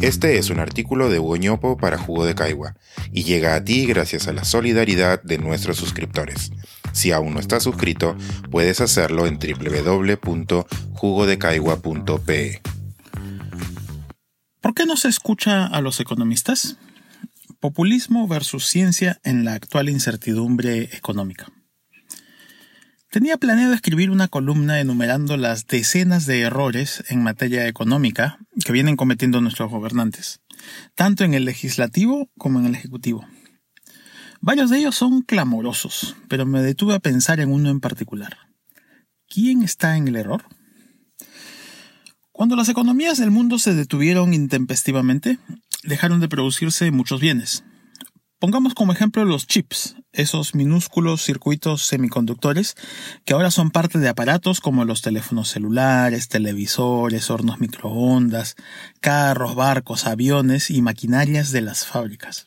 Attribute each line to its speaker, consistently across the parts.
Speaker 1: Este es un artículo de Hugo para Jugo de Caigua y llega a ti gracias a la solidaridad de nuestros suscriptores. Si aún no estás suscrito, puedes hacerlo en www.jugodecaigua.pe.
Speaker 2: ¿Por qué no se escucha a los economistas? Populismo versus ciencia en la actual incertidumbre económica. Tenía planeado escribir una columna enumerando las decenas de errores en materia económica que vienen cometiendo nuestros gobernantes, tanto en el legislativo como en el ejecutivo. Varios de ellos son clamorosos, pero me detuve a pensar en uno en particular. ¿Quién está en el error? Cuando las economías del mundo se detuvieron intempestivamente, dejaron de producirse muchos bienes, Pongamos como ejemplo los chips, esos minúsculos circuitos semiconductores que ahora son parte de aparatos como los teléfonos celulares, televisores, hornos microondas, carros, barcos, aviones y maquinarias de las fábricas.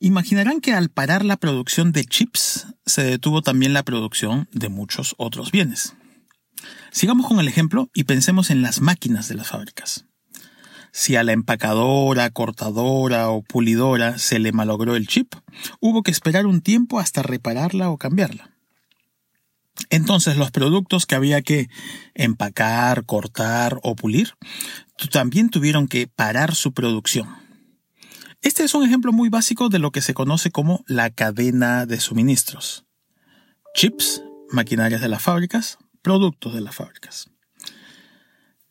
Speaker 2: Imaginarán que al parar la producción de chips, se detuvo también la producción de muchos otros bienes. Sigamos con el ejemplo y pensemos en las máquinas de las fábricas. Si a la empacadora, cortadora o pulidora se le malogró el chip, hubo que esperar un tiempo hasta repararla o cambiarla. Entonces los productos que había que empacar, cortar o pulir también tuvieron que parar su producción. Este es un ejemplo muy básico de lo que se conoce como la cadena de suministros. Chips, maquinarias de las fábricas, productos de las fábricas.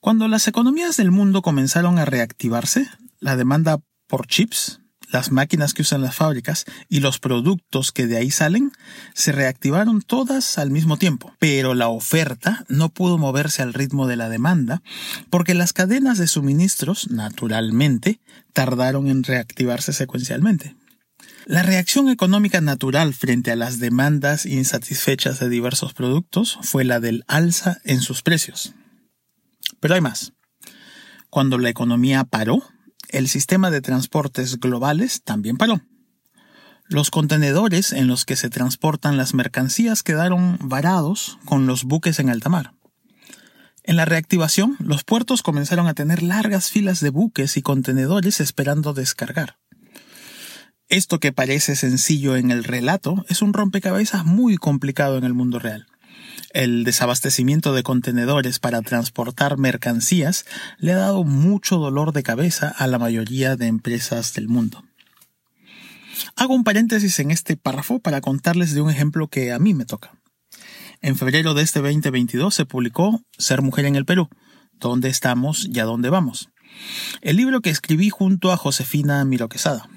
Speaker 2: Cuando las economías del mundo comenzaron a reactivarse, la demanda por chips, las máquinas que usan las fábricas y los productos que de ahí salen se reactivaron todas al mismo tiempo. Pero la oferta no pudo moverse al ritmo de la demanda porque las cadenas de suministros, naturalmente, tardaron en reactivarse secuencialmente. La reacción económica natural frente a las demandas insatisfechas de diversos productos fue la del alza en sus precios. Pero hay más. Cuando la economía paró, el sistema de transportes globales también paró. Los contenedores en los que se transportan las mercancías quedaron varados con los buques en alta mar. En la reactivación, los puertos comenzaron a tener largas filas de buques y contenedores esperando descargar. Esto que parece sencillo en el relato es un rompecabezas muy complicado en el mundo real. El desabastecimiento de contenedores para transportar mercancías le ha dado mucho dolor de cabeza a la mayoría de empresas del mundo. Hago un paréntesis en este párrafo para contarles de un ejemplo que a mí me toca. En febrero de este 2022 se publicó Ser Mujer en el Perú, dónde estamos y a dónde vamos. El libro que escribí junto a Josefina Miroquesada.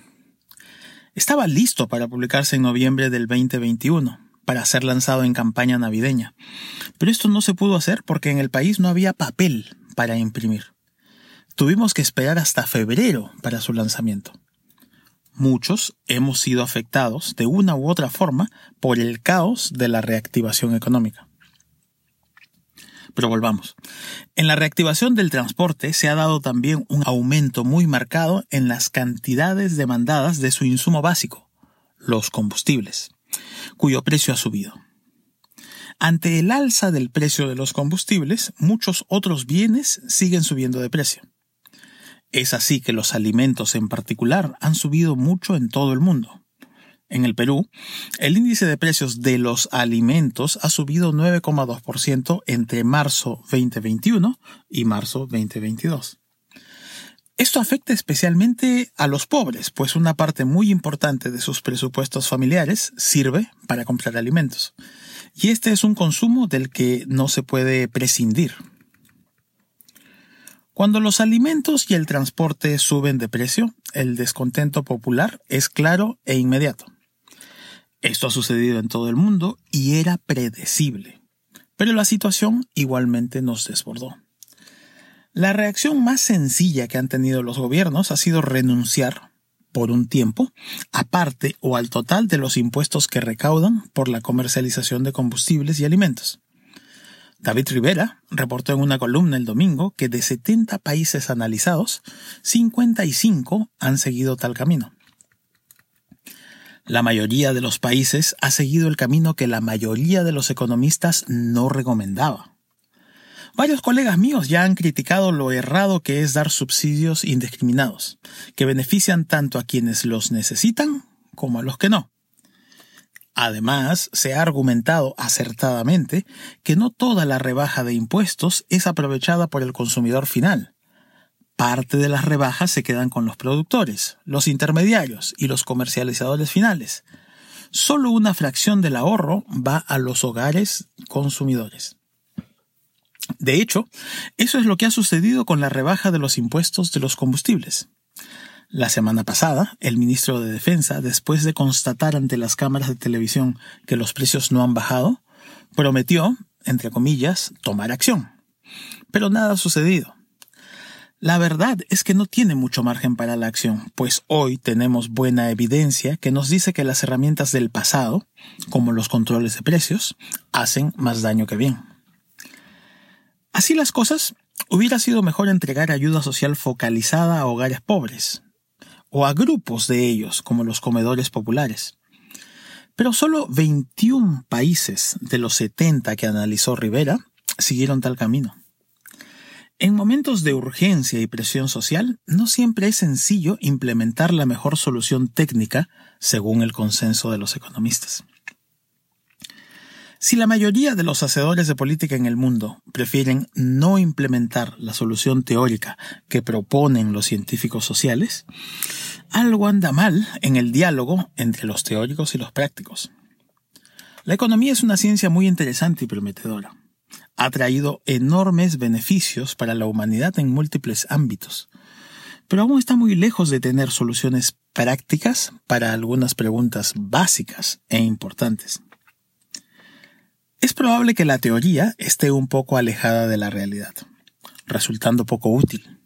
Speaker 2: Estaba listo para publicarse en noviembre del 2021 para ser lanzado en campaña navideña. Pero esto no se pudo hacer porque en el país no había papel para imprimir. Tuvimos que esperar hasta febrero para su lanzamiento. Muchos hemos sido afectados de una u otra forma por el caos de la reactivación económica. Pero volvamos. En la reactivación del transporte se ha dado también un aumento muy marcado en las cantidades demandadas de su insumo básico, los combustibles cuyo precio ha subido. Ante el alza del precio de los combustibles, muchos otros bienes siguen subiendo de precio. Es así que los alimentos en particular han subido mucho en todo el mundo. En el Perú, el índice de precios de los alimentos ha subido 9,2% entre marzo 2021 y marzo 2022. Esto afecta especialmente a los pobres, pues una parte muy importante de sus presupuestos familiares sirve para comprar alimentos. Y este es un consumo del que no se puede prescindir. Cuando los alimentos y el transporte suben de precio, el descontento popular es claro e inmediato. Esto ha sucedido en todo el mundo y era predecible. Pero la situación igualmente nos desbordó. La reacción más sencilla que han tenido los gobiernos ha sido renunciar por un tiempo, aparte o al total de los impuestos que recaudan por la comercialización de combustibles y alimentos. David Rivera reportó en una columna el domingo que de 70 países analizados, 55 han seguido tal camino. La mayoría de los países ha seguido el camino que la mayoría de los economistas no recomendaba Varios colegas míos ya han criticado lo errado que es dar subsidios indiscriminados, que benefician tanto a quienes los necesitan como a los que no. Además, se ha argumentado acertadamente que no toda la rebaja de impuestos es aprovechada por el consumidor final. Parte de las rebajas se quedan con los productores, los intermediarios y los comercializadores finales. Solo una fracción del ahorro va a los hogares consumidores. De hecho, eso es lo que ha sucedido con la rebaja de los impuestos de los combustibles. La semana pasada, el ministro de Defensa, después de constatar ante las cámaras de televisión que los precios no han bajado, prometió, entre comillas, tomar acción. Pero nada ha sucedido. La verdad es que no tiene mucho margen para la acción, pues hoy tenemos buena evidencia que nos dice que las herramientas del pasado, como los controles de precios, hacen más daño que bien. Así las cosas, hubiera sido mejor entregar ayuda social focalizada a hogares pobres, o a grupos de ellos, como los comedores populares. Pero solo 21 países de los 70 que analizó Rivera siguieron tal camino. En momentos de urgencia y presión social, no siempre es sencillo implementar la mejor solución técnica según el consenso de los economistas. Si la mayoría de los hacedores de política en el mundo prefieren no implementar la solución teórica que proponen los científicos sociales, algo anda mal en el diálogo entre los teóricos y los prácticos. La economía es una ciencia muy interesante y prometedora. Ha traído enormes beneficios para la humanidad en múltiples ámbitos, pero aún está muy lejos de tener soluciones prácticas para algunas preguntas básicas e importantes. Es probable que la teoría esté un poco alejada de la realidad, resultando poco útil.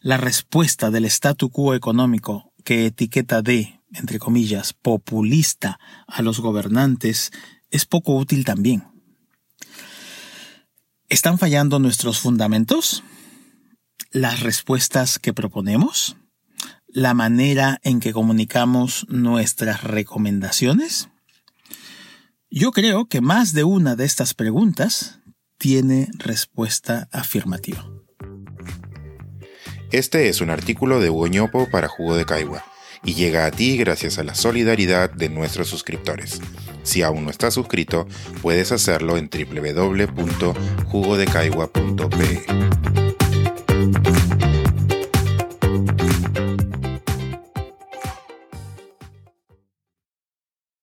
Speaker 2: La respuesta del statu quo económico que etiqueta de, entre comillas, populista a los gobernantes es poco útil también. ¿Están fallando nuestros fundamentos? ¿Las respuestas que proponemos? ¿La manera en que comunicamos nuestras recomendaciones? Yo creo que más de una de estas preguntas tiene respuesta afirmativa.
Speaker 1: Este es un artículo de Hugo para Jugo de Caigua y llega a ti gracias a la solidaridad de nuestros suscriptores. Si aún no estás suscrito, puedes hacerlo en www.jugodecaigua.pe.